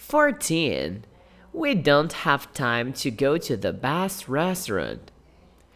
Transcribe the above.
14. We don't have time to go to the best restaurant.